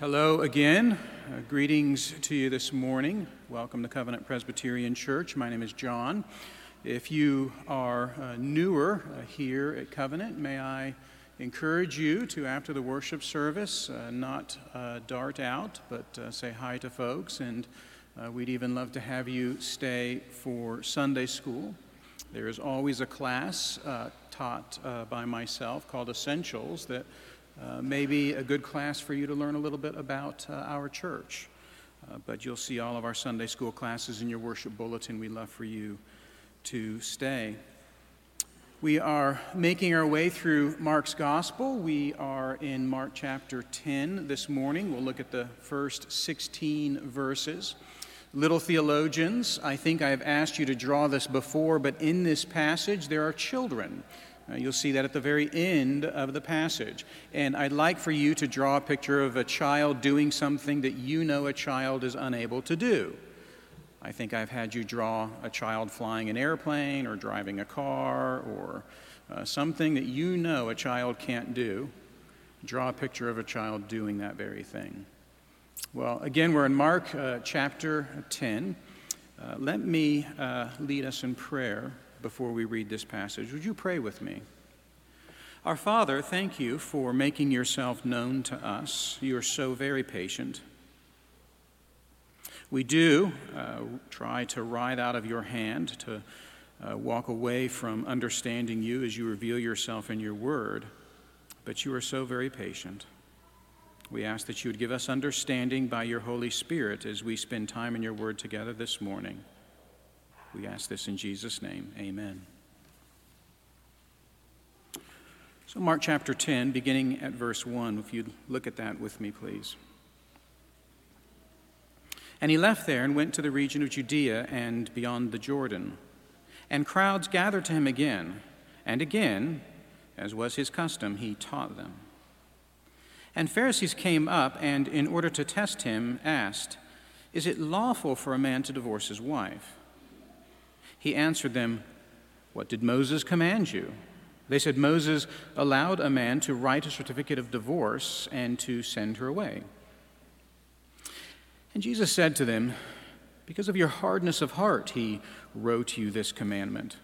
Hello again. Uh, greetings to you this morning. Welcome to Covenant Presbyterian Church. My name is John. If you are uh, newer uh, here at Covenant, may I encourage you to, after the worship service, uh, not uh, dart out, but uh, say hi to folks. And we'd even love to have you stay for Sunday school. There is always a class taught by myself called Essentials that uh, maybe a good class for you to learn a little bit about uh, our church. Uh, but you'll see all of our Sunday school classes in your worship bulletin. We love for you to stay. We are making our way through Mark's Gospel. We are in Mark chapter 10 this morning. We'll look at the first 16 verses. Little theologians, I think I have asked you to draw this before, but in this passage there are children. Uh, you'll see that at the very end of the passage. And I'd like for you to draw a picture of a child doing something that you know a child is unable to do. I think I've had you draw a child flying an airplane or driving a car or uh, something that you know a child can't do. Draw a picture of a child doing that very thing. Well, again, we're in Mark uh, chapter 10. Uh, let me uh, lead us in prayer before we read this passage. Would you pray with me? Our Father, thank you for making yourself known to us. You are so very patient. We do uh, try to ride out of your hand, to uh, walk away from understanding you as you reveal yourself in your word, but you are so very patient. We ask that you would give us understanding by your Holy Spirit as we spend time in your word together this morning. We ask this in Jesus' name. Amen. So, Mark chapter 10, beginning at verse 1, if you'd look at that with me, please. And he left there and went to the region of Judea and beyond the Jordan. And crowds gathered to him again, and again, as was his custom, he taught them. And Pharisees came up and, in order to test him, asked, Is it lawful for a man to divorce his wife? He answered them, What did Moses command you? They said, Moses allowed a man to write a certificate of divorce and to send her away. And Jesus said to them, Because of your hardness of heart, he wrote you this commandment.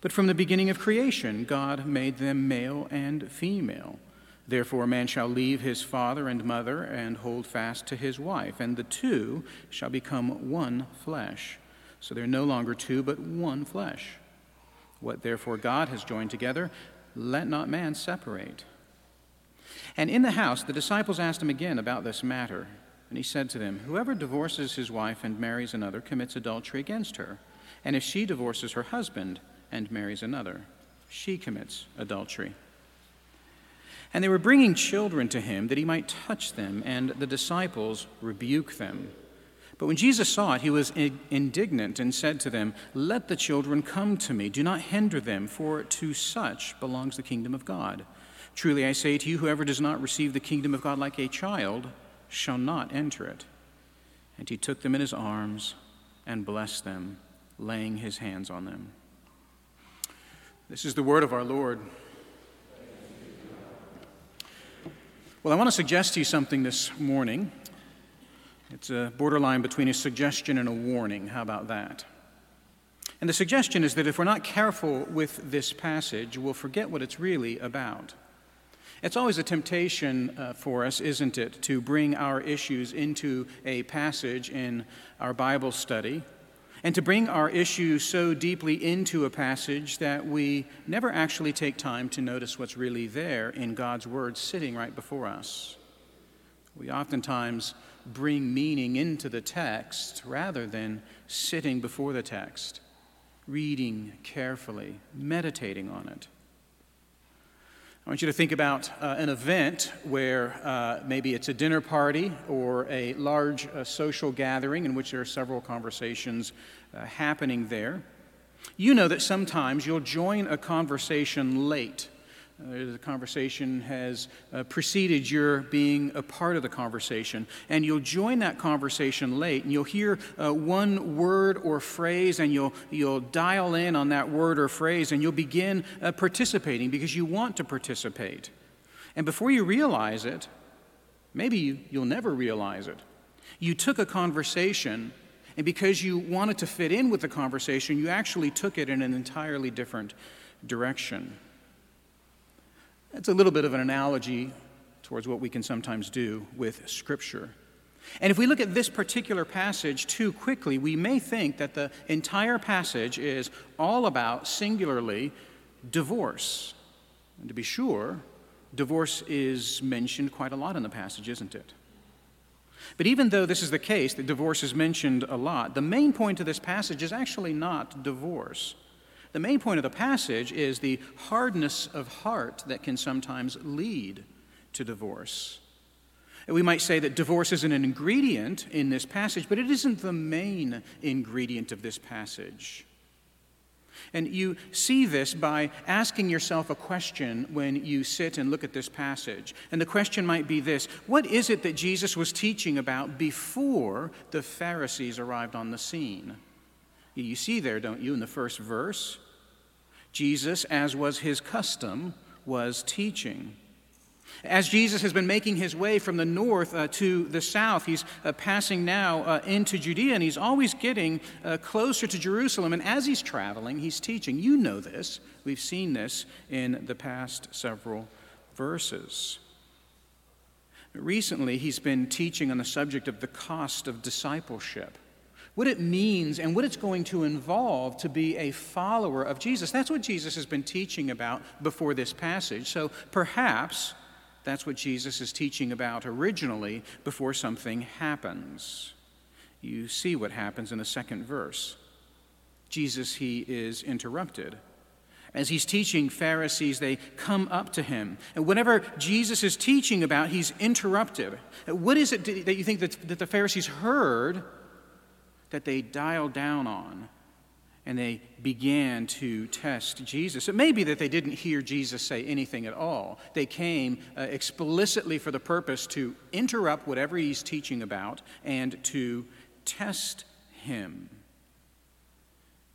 But from the beginning of creation, God made them male and female. Therefore, a man shall leave his father and mother and hold fast to his wife, and the two shall become one flesh. So they're no longer two, but one flesh. What therefore God has joined together, let not man separate. And in the house, the disciples asked him again about this matter. And he said to them, Whoever divorces his wife and marries another commits adultery against her. And if she divorces her husband and marries another, she commits adultery. And they were bringing children to him that he might touch them, and the disciples rebuke them. But when Jesus saw it, he was indignant and said to them, Let the children come to me. Do not hinder them, for to such belongs the kingdom of God. Truly I say to you, whoever does not receive the kingdom of God like a child shall not enter it. And he took them in his arms and blessed them, laying his hands on them. This is the word of our Lord. Well, I want to suggest to you something this morning. It's a borderline between a suggestion and a warning. How about that? And the suggestion is that if we're not careful with this passage, we'll forget what it's really about. It's always a temptation uh, for us, isn't it, to bring our issues into a passage in our Bible study and to bring our issues so deeply into a passage that we never actually take time to notice what's really there in God's Word sitting right before us. We oftentimes bring meaning into the text rather than sitting before the text, reading carefully, meditating on it. I want you to think about uh, an event where uh, maybe it's a dinner party or a large uh, social gathering in which there are several conversations uh, happening there. You know that sometimes you'll join a conversation late uh, the conversation has uh, preceded your being a part of the conversation. And you'll join that conversation late, and you'll hear uh, one word or phrase, and you'll, you'll dial in on that word or phrase, and you'll begin uh, participating because you want to participate. And before you realize it, Maybe you, you'll never realize it. You took a conversation, and because you wanted to fit in with the conversation, you actually took it in an entirely different direction. It's a little bit of an analogy towards what we can sometimes do with Scripture. And if we look at this particular passage too quickly, we may think that the entire passage is all about, singularly, divorce. And to be sure, divorce is mentioned quite a lot in the passage, isn't it? But even though this is the case, that divorce is mentioned a lot, the main point of this passage is actually not divorce. The main point of the passage is the hardness of heart that can sometimes lead to divorce. We might say that divorce is an ingredient in this passage, but it isn't the main ingredient of this passage. And you see this by asking yourself a question when you sit and look at this passage. And the question might be this What is it that Jesus was teaching about before the Pharisees arrived on the scene? You see there, don't you, in the first verse? Jesus, as was his custom, was teaching. As Jesus has been making his way from the north uh, to the south, he's uh, passing now uh, into Judea, and he's always getting uh, closer to Jerusalem. And as he's traveling, he's teaching. You know this. We've seen this in the past several verses. Recently, he's been teaching on the subject of the cost of discipleship what it means and what it's going to involve to be a follower of Jesus. That's what Jesus has been teaching about before this passage. So perhaps that's what Jesus is teaching about originally before something happens. You see what happens in the second verse. Jesus, he is interrupted. As he's teaching, Pharisees, they come up to him. And whatever Jesus is teaching about, he's interrupted. What is it that you think that, the Pharisees heard that they dialed down on? and they began to test Jesus. It may be that they didn't hear Jesus say anything at all. They came uh, explicitly for the purpose to interrupt whatever he's teaching about and to test him.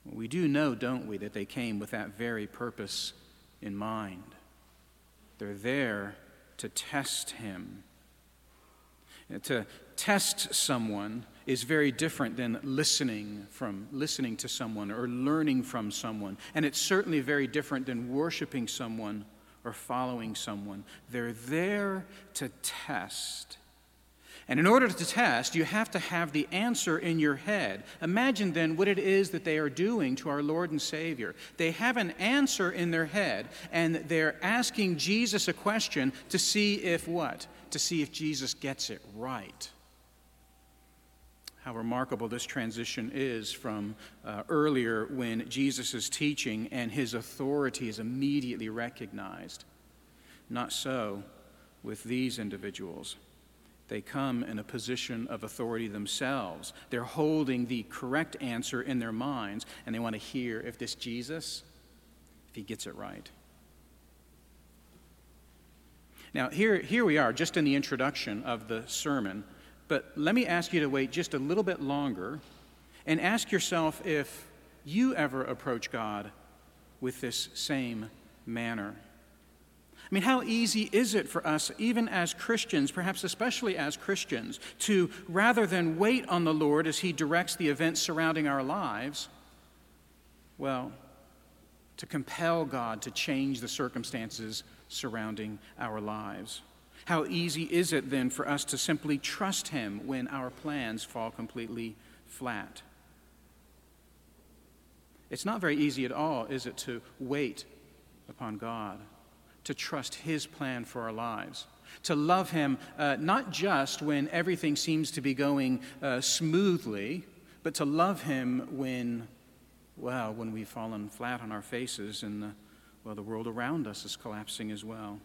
We do know, don't we, that they came with that very purpose in mind. They're there to test him. To test someone is very different than listening from listening to someone or learning from someone. And it's certainly very different than worshiping someone or following someone. They're there to test. And in order to test you have to have the answer in your head. Imagine then what it is that they are doing to our lord and savior. They have an answer in their head and they're asking jesus a question to see if what? To see if jesus gets it right how remarkable this transition is from uh, earlier when Jesus is teaching and his authority is immediately recognized. Not so with these individuals. They come in a position of authority themselves. They're holding the correct answer in their minds, and they want to hear if this Jesus, if he gets it right. Now, here, here we are, just in the introduction of the sermon. But let me ask you to wait just a little bit longer and ask yourself if you ever approach God with this same manner. I mean, how easy is it for us, even as Christians, perhaps especially as Christians, to rather than wait on the Lord as He directs the events surrounding our lives, well, to compel God to change the circumstances surrounding our lives? How easy is it then for us to simply trust Him when our plans fall completely flat? It's not very easy at all, is it, to wait upon God, to trust His plan for our lives, to love Him uh, not just when everything seems to be going uh, smoothly, but to love Him when, well, when we've fallen flat on our faces and the, well, the world around us is collapsing as well.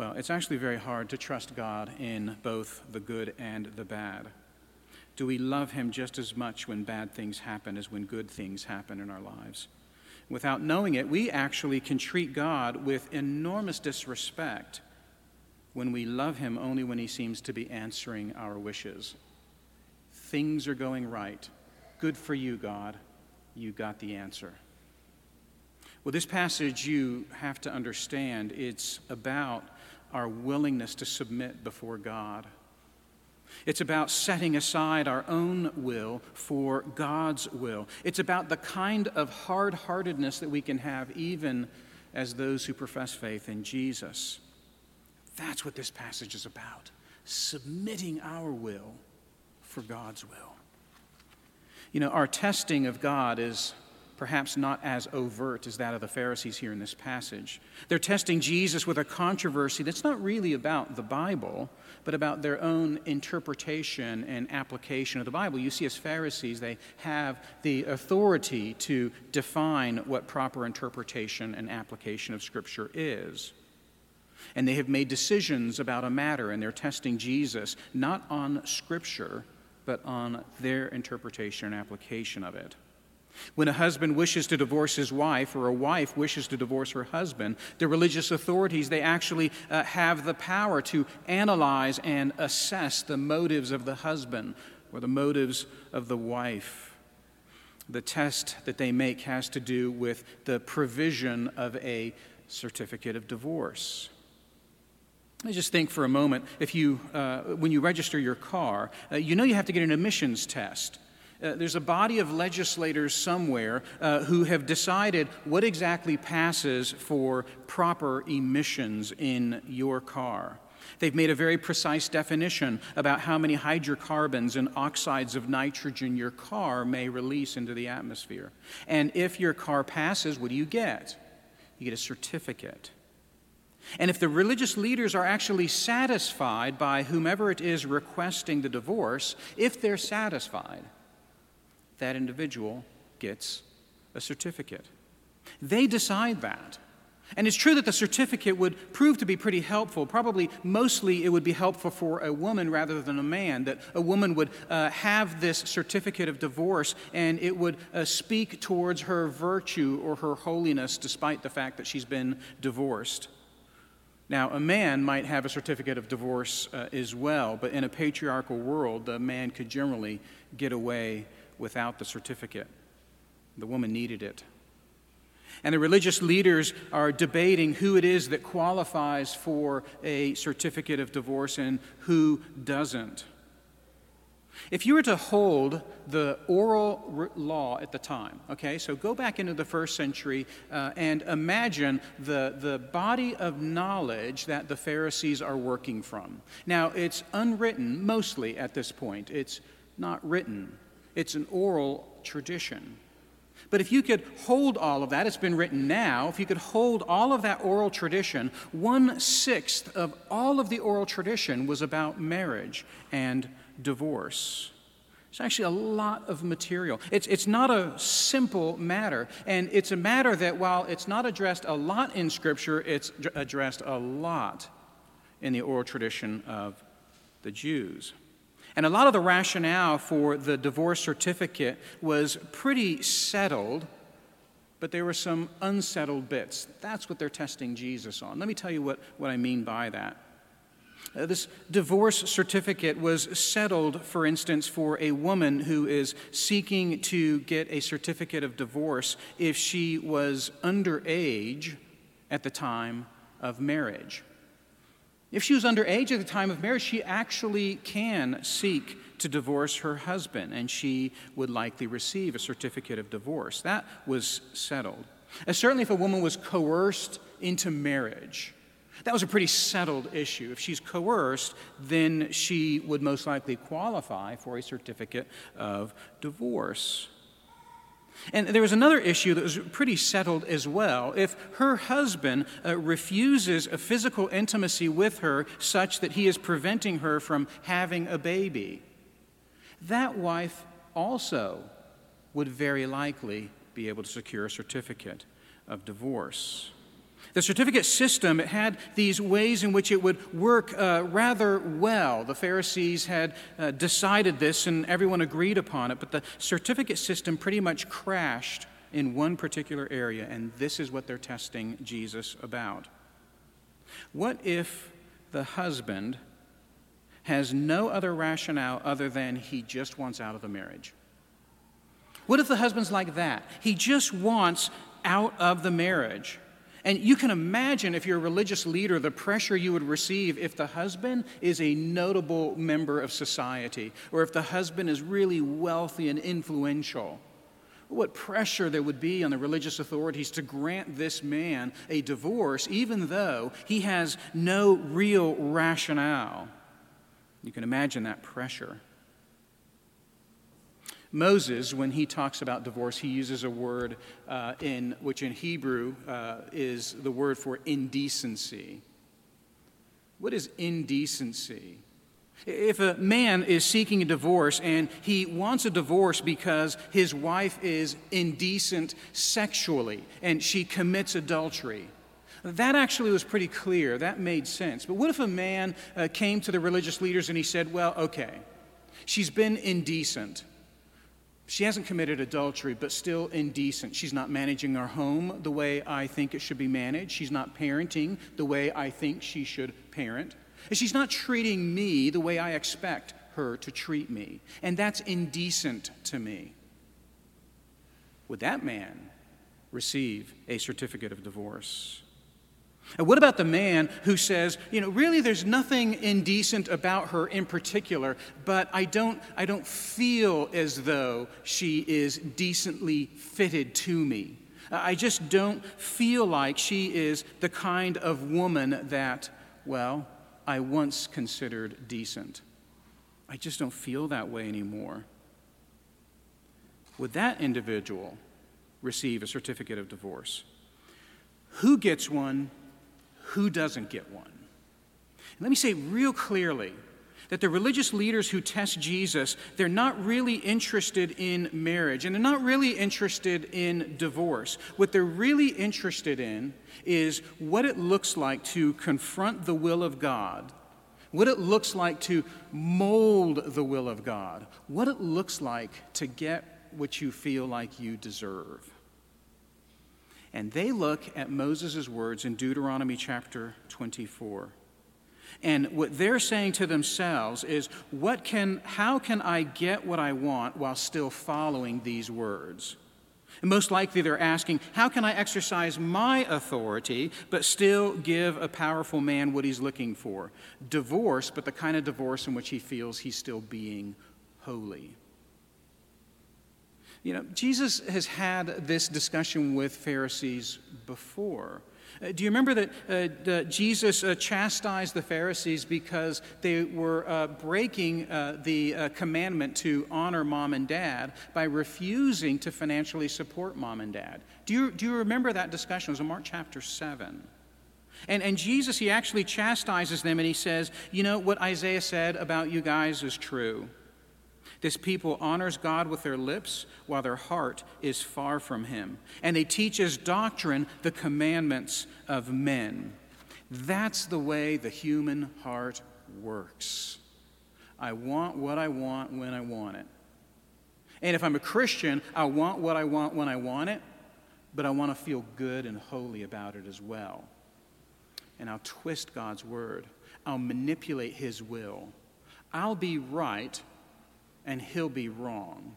Well, it's actually very hard to trust God in both the good and the bad. Do we love Him just as much when bad things happen as when good things happen in our lives? Without knowing it, we actually can treat God with enormous disrespect when we love Him only when He seems to be answering our wishes. Things are going right. Good for you, God. You got the answer. Well, this passage you have to understand, it's about our willingness to submit before God. It's about setting aside our own will for God's will. It's about the kind of hard heartedness that we can have even as those who profess faith in Jesus. That's what this passage is about submitting our will for God's will. You know, our testing of God is perhaps not as overt as that of the Pharisees here in this passage. They're testing Jesus with a controversy that's not really about the Bible, but about their own interpretation and application of the Bible. You see, as Pharisees, they have the authority to define what proper interpretation and application of Scripture is. And they have made decisions about a matter, and they're testing Jesus not on Scripture, but on their interpretation and application of it. When a husband wishes to divorce his wife or a wife wishes to divorce her husband, the religious authorities, they actually uh, have the power to analyze and assess the motives of the husband or the motives of the wife. The test that they make has to do with the provision of a certificate of divorce. I just think for a moment if you, uh, when you register your car, uh, you know you have to get an emissions test. Uh, there's a body of legislators somewhere uh, who have decided what exactly passes for proper emissions in your car. They've made a very precise definition about how many hydrocarbons and oxides of nitrogen your car may release into the atmosphere. And if your car passes, what do you get? You get a certificate. And if the religious leaders are actually satisfied by whomever it is requesting the divorce, if they're satisfied, that individual gets a certificate. They decide that. And it's true that the certificate would prove to be pretty helpful. Probably mostly it would be helpful for a woman rather than a man, that a woman would uh, have this certificate of divorce and it would uh, speak towards her virtue or her holiness despite the fact that she's been divorced. Now, a man might have a certificate of divorce uh, as well, but in a patriarchal world, the man could generally get away without the certificate. The woman needed it. And the religious leaders are debating who it is that qualifies for a certificate of divorce and who doesn't. If you were to hold the oral law at the time, okay, so go back into the first century uh, and imagine the, the body of knowledge that the Pharisees are working from. Now, it's unwritten mostly at this point, it's not written. It's an oral tradition. But if you could hold all of that, it's been written now, if you could hold all of that oral tradition, one sixth of all of the oral tradition was about marriage and divorce. It's actually a lot of material. It's, it's not a simple matter. And it's a matter that, while it's not addressed a lot in Scripture, it's addressed a lot in the oral tradition of the Jews. And a lot of the rationale for the divorce certificate was pretty settled, but there were some unsettled bits. That's what they're testing Jesus on. Let me tell you what, what I mean by that. Uh, this divorce certificate was settled, for instance, for a woman who is seeking to get a certificate of divorce if she was underage at the time of marriage. If she was underage at the time of marriage, she actually can seek to divorce her husband, and she would likely receive a certificate of divorce. That was settled. And certainly, if a woman was coerced into marriage, that was a pretty settled issue. If she's coerced, then she would most likely qualify for a certificate of divorce. And there was another issue that was pretty settled as well. If her husband uh, refuses a physical intimacy with her such that he is preventing her from having a baby, that wife also would very likely be able to secure a certificate of divorce. The certificate system had these ways in which it would work uh, rather well. The Pharisees had uh, decided this and everyone agreed upon it, but the certificate system pretty much crashed in one particular area, and this is what they're testing Jesus about. What if the husband has no other rationale other than he just wants out of the marriage? What if the husband's like that? He just wants out of the marriage. And you can imagine, if you're a religious leader, the pressure you would receive if the husband is a notable member of society, or if the husband is really wealthy and influential. What pressure there would be on the religious authorities to grant this man a divorce, even though he has no real rationale. You can imagine that pressure. Moses, when he talks about divorce, he uses a word uh, in which in Hebrew uh, is the word for indecency. What is indecency? If a man is seeking a divorce and he wants a divorce because his wife is indecent sexually and she commits adultery, that actually was pretty clear. That made sense. But what if a man uh, came to the religious leaders and he said, Well, okay, she's been indecent. She hasn't committed adultery, but still indecent. She's not managing our home the way I think it should be managed. She's not parenting the way I think she should parent. And she's not treating me the way I expect her to treat me. And that's indecent to me. Would that man receive a certificate of divorce? And what about the man who says, you know, really there's nothing indecent about her in particular, but I don't, I don't feel as though she is decently fitted to me. I just don't feel like she is the kind of woman that, well, I once considered decent. I just don't feel that way anymore. Would that individual receive a certificate of divorce? Who gets one who doesn't get one? And let me say real clearly that the religious leaders who test Jesus, they're not really interested in marriage and they're not really interested in divorce. What they're really interested in is what it looks like to confront the will of God, what it looks like to mold the will of God, what it looks like to get what you feel like you deserve. And they look at Moses' words in Deuteronomy chapter 24. And what they're saying to themselves is, what can, how can I get what I want while still following these words? And most likely they're asking, how can I exercise my authority but still give a powerful man what he's looking for? Divorce, but the kind of divorce in which he feels he's still being holy. You know, Jesus has had this discussion with Pharisees before. Uh, do you remember that uh, Jesus uh, chastised the Pharisees because they were uh, breaking uh, the uh, commandment to honor mom and dad by refusing to financially support mom and dad? Do you, do you remember that discussion? It was in Mark chapter 7. And, and Jesus, he actually chastises them and he says, You know, what Isaiah said about you guys is true. This people honors God with their lips while their heart is far from Him. And they teach as doctrine the commandments of men. That's the way the human heart works. I want what I want when I want it. And if I'm a Christian, I want what I want when I want it, but I want to feel good and holy about it as well. And I'll twist God's word, I'll manipulate His will. I'll be right and he'll be wrong.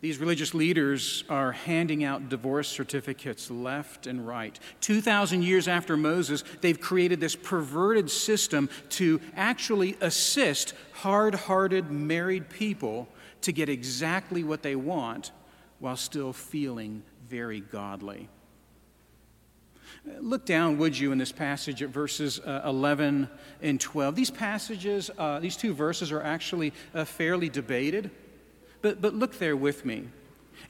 These religious leaders are handing out divorce certificates left and right. 2,000 years after Moses, they've created this perverted system to actually assist hard hearted married people to get exactly what they want while still feeling very godly. Look down, would you, in this passage at verses uh, 11 and 12. These passages, uh, these two verses, are actually uh, fairly debated, but, but look there with me.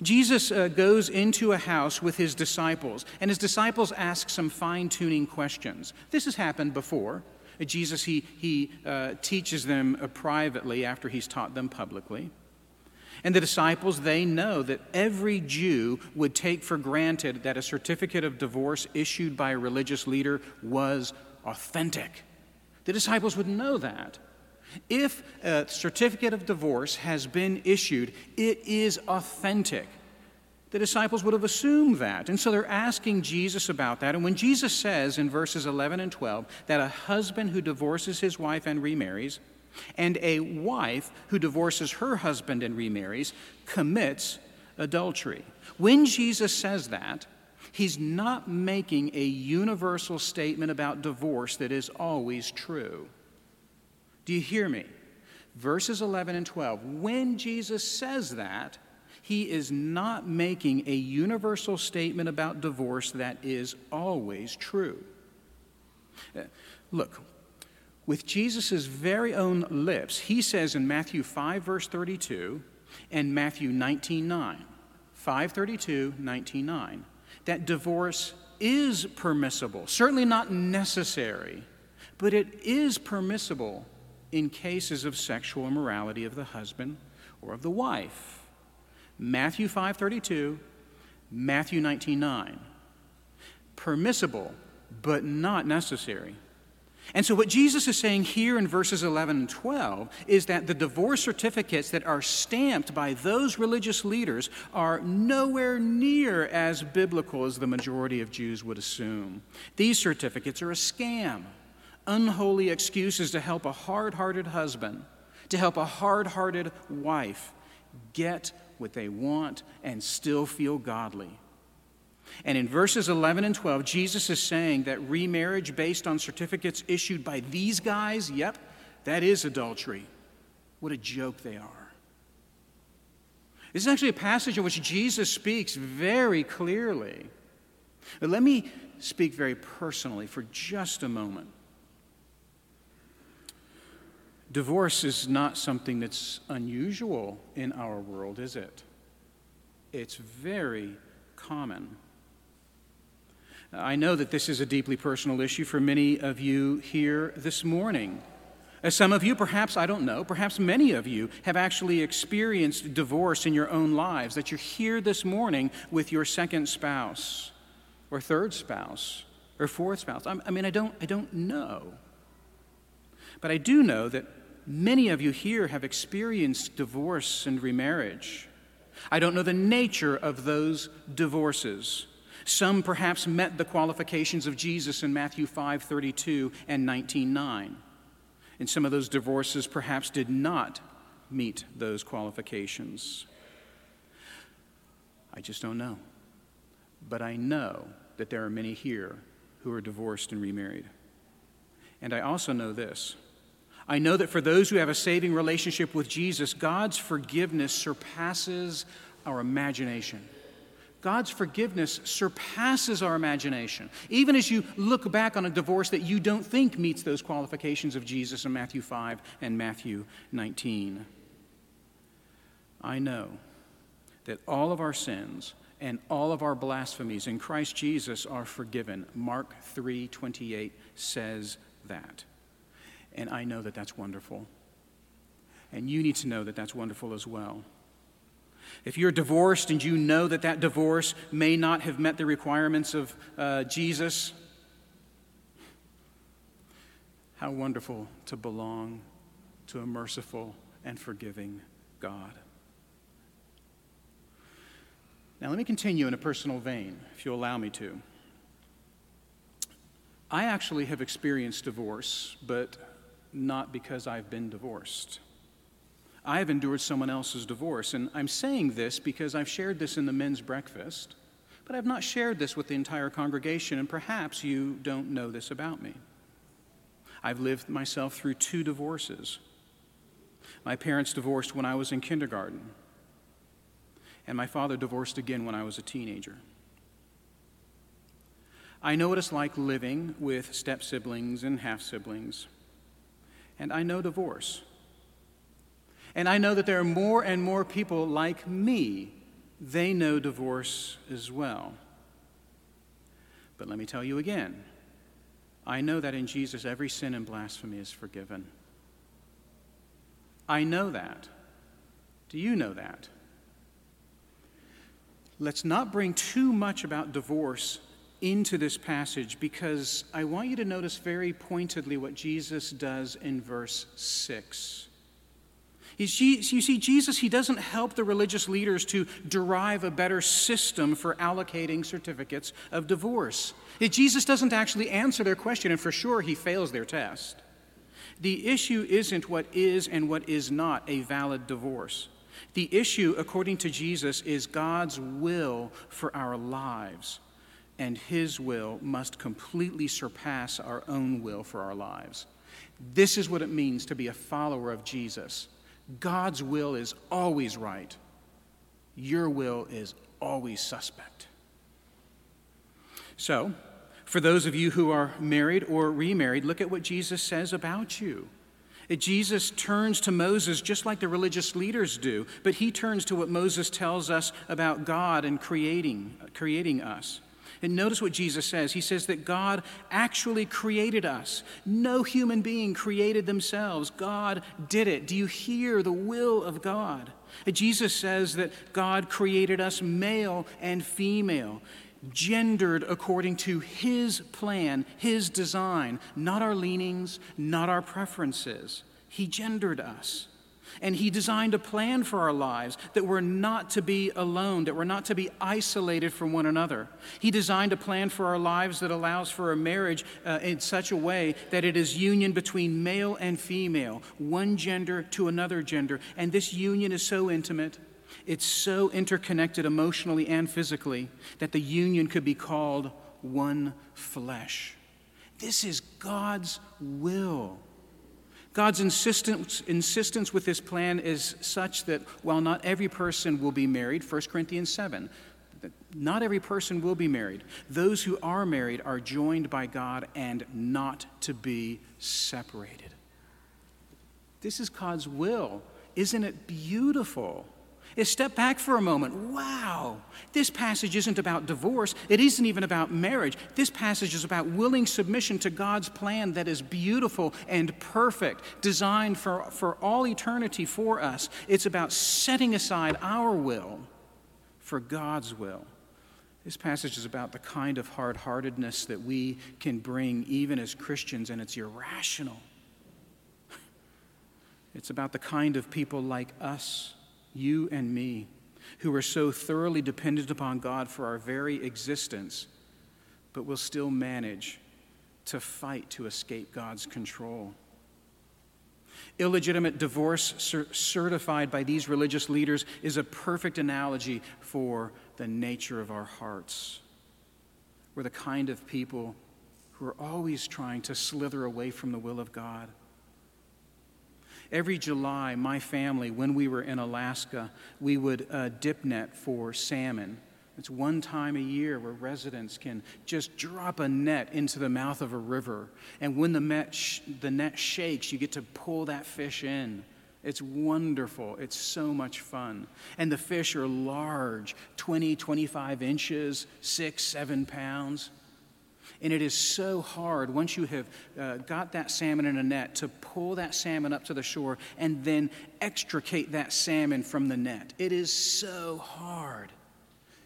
Jesus uh, goes into a house with his disciples, and his disciples ask some fine tuning questions. This has happened before. Jesus, he, he uh, teaches them uh, privately after he's taught them publicly. And the disciples, they know that every Jew would take for granted that a certificate of divorce issued by a religious leader was authentic. The disciples would know that. If a certificate of divorce has been issued, it is authentic. The disciples would have assumed that. And so they're asking Jesus about that. And when Jesus says in verses 11 and 12 that a husband who divorces his wife and remarries, and a wife who divorces her husband and remarries commits adultery. When Jesus says that, He's not making a universal statement about divorce that is always true. Do you hear me? Verses 11 and 12. When Jesus says that, he is not making a universal statement about divorce that is always true. Uh, look, with Jesus' very own lips, he says in Matthew 5, verse 32, and Matthew 19, 9, 532, 19, 9, that divorce is permissible, certainly not necessary, but it is permissible in cases of sexual immorality of the husband or of the wife. Matthew 5:32, Matthew 19:9. Permissible, but not necessary. And so, what Jesus is saying here in verses 11 and 12 is that the divorce certificates that are stamped by those religious leaders are nowhere near as biblical as the majority of Jews would assume. These certificates are a scam, unholy excuses to help a hard hearted husband, to help a hard hearted wife get what they want and still feel godly. And in verses 11 and 12, Jesus is saying that remarriage based on certificates issued by these guys, yep, that is adultery. What a joke they are. This is actually a passage in which Jesus speaks very clearly. But let me speak very personally for just a moment. Divorce is not something that's unusual in our world, is it? It's very common. I know that this is a deeply personal issue for many of you here this morning. As some of you, perhaps, I don't know, perhaps many of you have actually experienced divorce in your own lives, that you're here this morning with your second spouse, or third spouse, or fourth spouse. I mean, I don't, I don't know. But I do know that Many of you here have experienced divorce and remarriage. I don't know the nature of those divorces. Some perhaps met the qualifications of Jesus in Matthew 5:32 and 19:9. And some of those divorces perhaps did not meet those qualifications. I just don't know. But I know that there are many here who are divorced and remarried. And I also know this I know that for those who have a saving relationship with Jesus, God's forgiveness surpasses our imagination. God's forgiveness surpasses our imagination. Even as you look back on a divorce that you don't think meets those qualifications of Jesus in Matthew 5 and Matthew 19. I know that all of our sins and all of our blasphemies in Christ Jesus are forgiven. Mark 3:28 says that. And I know that that's wonderful. And you need to know that that's wonderful as well. If you're divorced and you know that that divorce may not have met the requirements of uh, Jesus, how wonderful to belong to a merciful and forgiving God. Now, let me continue in a personal vein, if you'll allow me to. I actually have experienced divorce, but not because I've been divorced. I have endured someone else's divorce, and I'm saying this because I've shared this in the men's breakfast, but I've not shared this with the entire congregation, and perhaps you don't know this about me. I've lived myself through two divorces. My parents divorced when I was in kindergarten, and my father divorced again when I was a teenager. I know what it's like living with step siblings and half siblings and I know divorce. And I know that there are more and more people like me. They know divorce as well. But let me tell you again I know that in Jesus every sin and blasphemy is forgiven. I know that. Do you know that? Let's not bring too much about divorce into this passage because I want you to notice very pointedly what Jesus does in verse 6. You see, Jesus, he doesn't help the religious leaders to derive a better system for allocating certificates of divorce. Jesus doesn't actually answer their question, and for sure, he fails their test. The issue isn't what is and what is not a valid divorce. The issue, according to Jesus, is God's will for our lives and His will must completely surpass our own will for our lives. This is what it means to be a follower of Jesus. God's will is always right, your will is always suspect. So, for those of you who are married or remarried, look at what Jesus says about you. Jesus turns to Moses just like the religious leaders do, but he turns to what Moses tells us about God and creating, creating us. And notice what Jesus says. He says that God actually created us. No human being created themselves. God did it. Do you hear the will of God? Jesus says that God created us male and female, gendered according to His plan, His design, not our leanings, not our preferences. He gendered us. And He designed a plan for our lives that we're not to be alone, that we're not to be isolated from one another. He designed a plan for our lives that allows for a marriage uh, in such a way that it is union between male and female, one gender to another gender. And this union is so intimate, it's so interconnected emotionally and physically, that the union could be called one flesh. This is God's will. God's insistence, insistence with this plan is such that while not every person will be married, 1 Corinthians 7, not every person will be married. Those who are married are joined by God and not to be separated. This is God's will. Isn't it beautiful? Is step back for a moment. Wow, this passage isn't about divorce. It isn't even about marriage. This passage is about willing submission to God's plan that is beautiful and perfect, designed for, for all eternity for us. It's about setting aside our will for God's will. This passage is about the kind of hard heartedness that we can bring even as Christians, and it's irrational. It's about the kind of people like us you and me, who are so thoroughly dependent upon God for our very existence, but will still manage to fight to escape God's control. Illegitimate divorce certified by these religious leaders is a perfect analogy for the nature of our hearts. We're the kind of people who are always trying to slither away from the will of God. Every July, my family, when we were in Alaska, we would uh, dip net for salmon. It's one time a year where residents can just drop a net into the mouth of a river. And when the net, sh- the net shakes, you get to pull that fish in. It's wonderful. It's so much fun. And the fish are large 20, 25 inches, six, seven pounds. And it is so hard once you have uh, got that salmon in a net to pull that salmon up to the shore and then extricate that salmon from the net. It is so hard.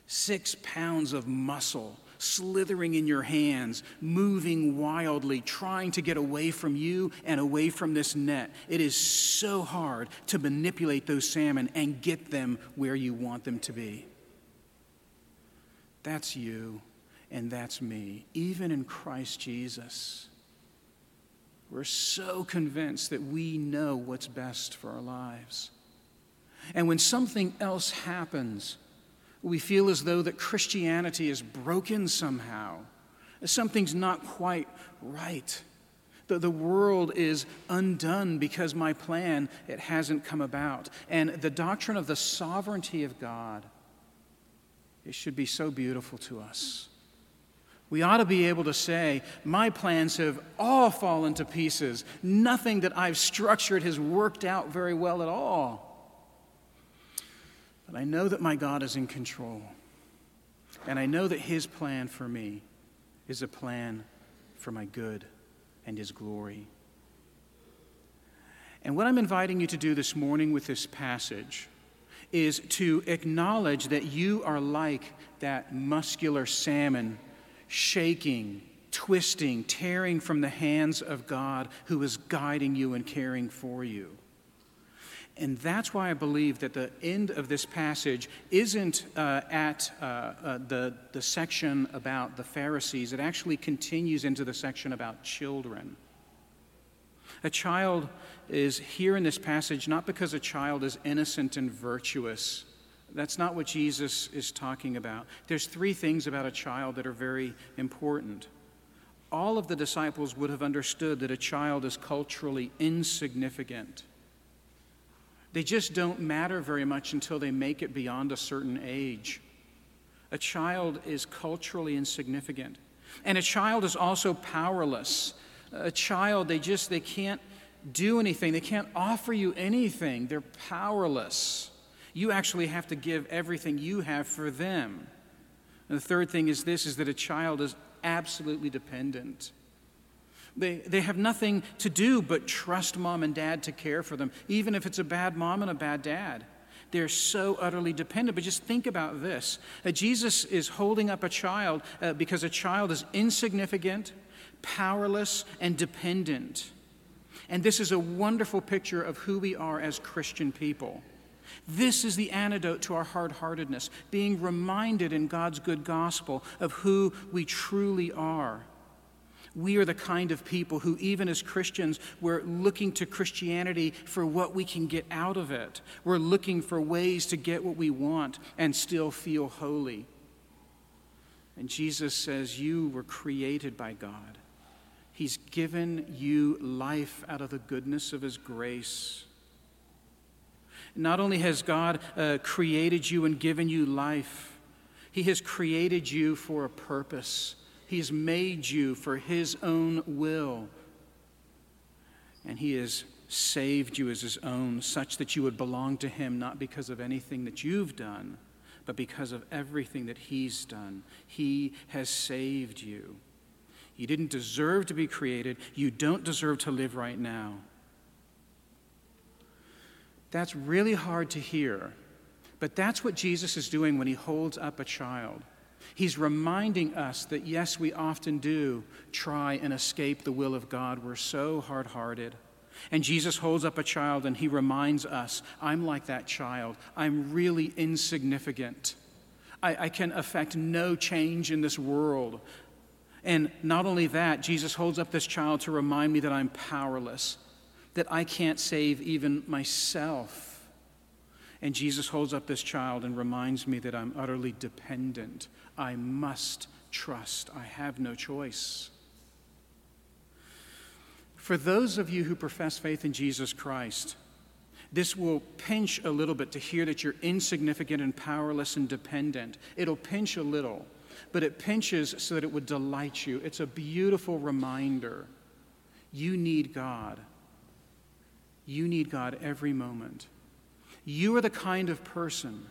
Six pounds of muscle slithering in your hands, moving wildly, trying to get away from you and away from this net. It is so hard to manipulate those salmon and get them where you want them to be. That's you and that's me, even in Christ Jesus. We're so convinced that we know what's best for our lives. And when something else happens, we feel as though that Christianity is broken somehow. Something's not quite right. The, the world is undone because my plan, it hasn't come about. And the doctrine of the sovereignty of God, it should be so beautiful to us. We ought to be able to say, My plans have all fallen to pieces. Nothing that I've structured has worked out very well at all. But I know that my God is in control. And I know that His plan for me is a plan for my good and His glory. And what I'm inviting you to do this morning with this passage is to acknowledge that you are like that muscular salmon shaking, twisting, tearing from the hands of God who is guiding you and caring for you. And that's why I believe that the end of this passage isn't uh, at uh, uh, the, the section about the Pharisees. It actually continues into the section about children. A child is here in this passage not because a child is innocent and virtuous, That's not what Jesus is talking about. There's three things about a child that are very important. All of the disciples would have understood that a child is culturally insignificant. They just don't matter very much until they make it beyond a certain age. A child is culturally insignificant. And a child is also powerless. A child, they just they can't do anything. They can't offer you anything. They're powerless. You actually have to give everything you have for them. And the third thing is this is that a child is absolutely dependent. They, they have nothing to do but trust mom and dad to care for them, even if it's a bad mom and a bad dad. They're so utterly dependent. But just think about this uh, Jesus is holding up a child uh, because a child is insignificant, powerless, and dependent. And this is a wonderful picture of who we are as Christian people. This is the antidote to our hard heartedness, being reminded in God's good gospel of who we truly are. We are the kind of people who, even as Christians, we're looking to Christianity for what we can get out of it. We're looking for ways to get what we want and still feel holy. And Jesus says, You were created by God. He's given you life out of the goodness of His grace. Not only has God uh, created you and given you life, He has created you for a purpose. He's made you for His own will. And He has saved you as His own, such that you would belong to Him, not because of anything that you've done, but because of everything that He's done. He has saved you. You didn't deserve to be created, you don't deserve to live right now. That's really hard to hear. But that's what Jesus is doing when he holds up a child. He's reminding us that, yes, we often do try and escape the will of God. We're so hard hearted. And Jesus holds up a child and he reminds us I'm like that child. I'm really insignificant. I, I, can affect no change in this world. And not only that, Jesus holds up this child to remind me that I'm powerless that I can't save even myself. And Jesus holds up this child and reminds me that I'm utterly dependent. I must trust. I have no choice. For those of you who profess faith in Jesus Christ, this will pinch a little bit to hear that you're insignificant and powerless and dependent. It'll pinch a little, but it pinches so that it would delight you. It's a beautiful reminder. You need God. You need God every moment. You are the kind of person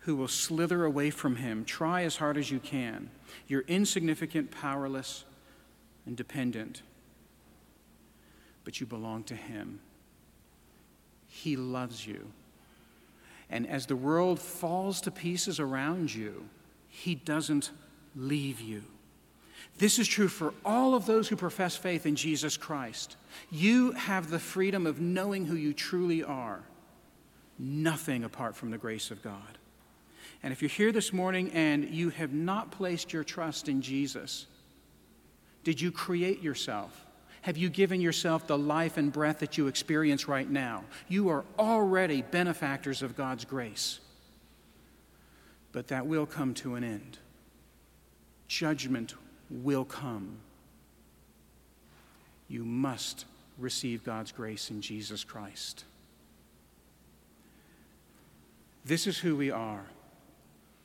who will slither away from Him. Try as hard as you can. You're insignificant, powerless, and dependent, but you belong to Him. He loves you. And as the world falls to pieces around you, He doesn't leave you. This is true for all of those who profess faith in Jesus Christ. You have the freedom of knowing who you truly are, nothing apart from the grace of God. And if you're here this morning and you have not placed your trust in Jesus, did you create yourself? Have you given yourself the life and breath that you experience right now? You are already benefactors of God's grace. But that will come to an end. Judgment will come. You must receive God's grace in Jesus Christ. This is who we are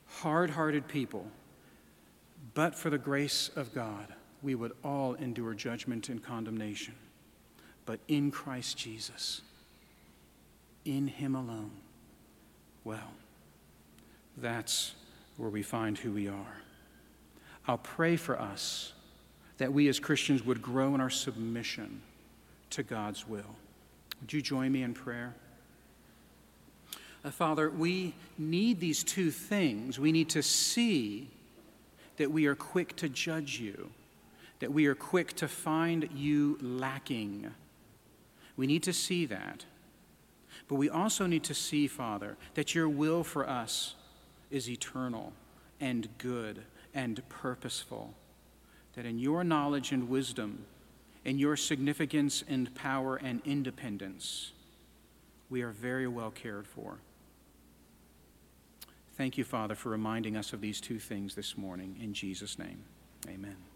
hard hearted people. But for the grace of God, we would all endure judgment and condemnation. But in Christ Jesus, in Him alone, well, that's where we find who we are. I'll pray for us that we as Christians would grow in our submission to God's will. Would you join me in prayer? Uh, Father, we need these two things. We need to see that we are quick to judge you, that we are quick to find you lacking. We need to see that. But we also need to see, Father, that your will for us is eternal and good and purposeful. That in your knowledge and wisdom, in your significance and power and independence, we are very well cared for. Thank you, Father, for reminding us of these two things this morning. In Jesus' name, amen.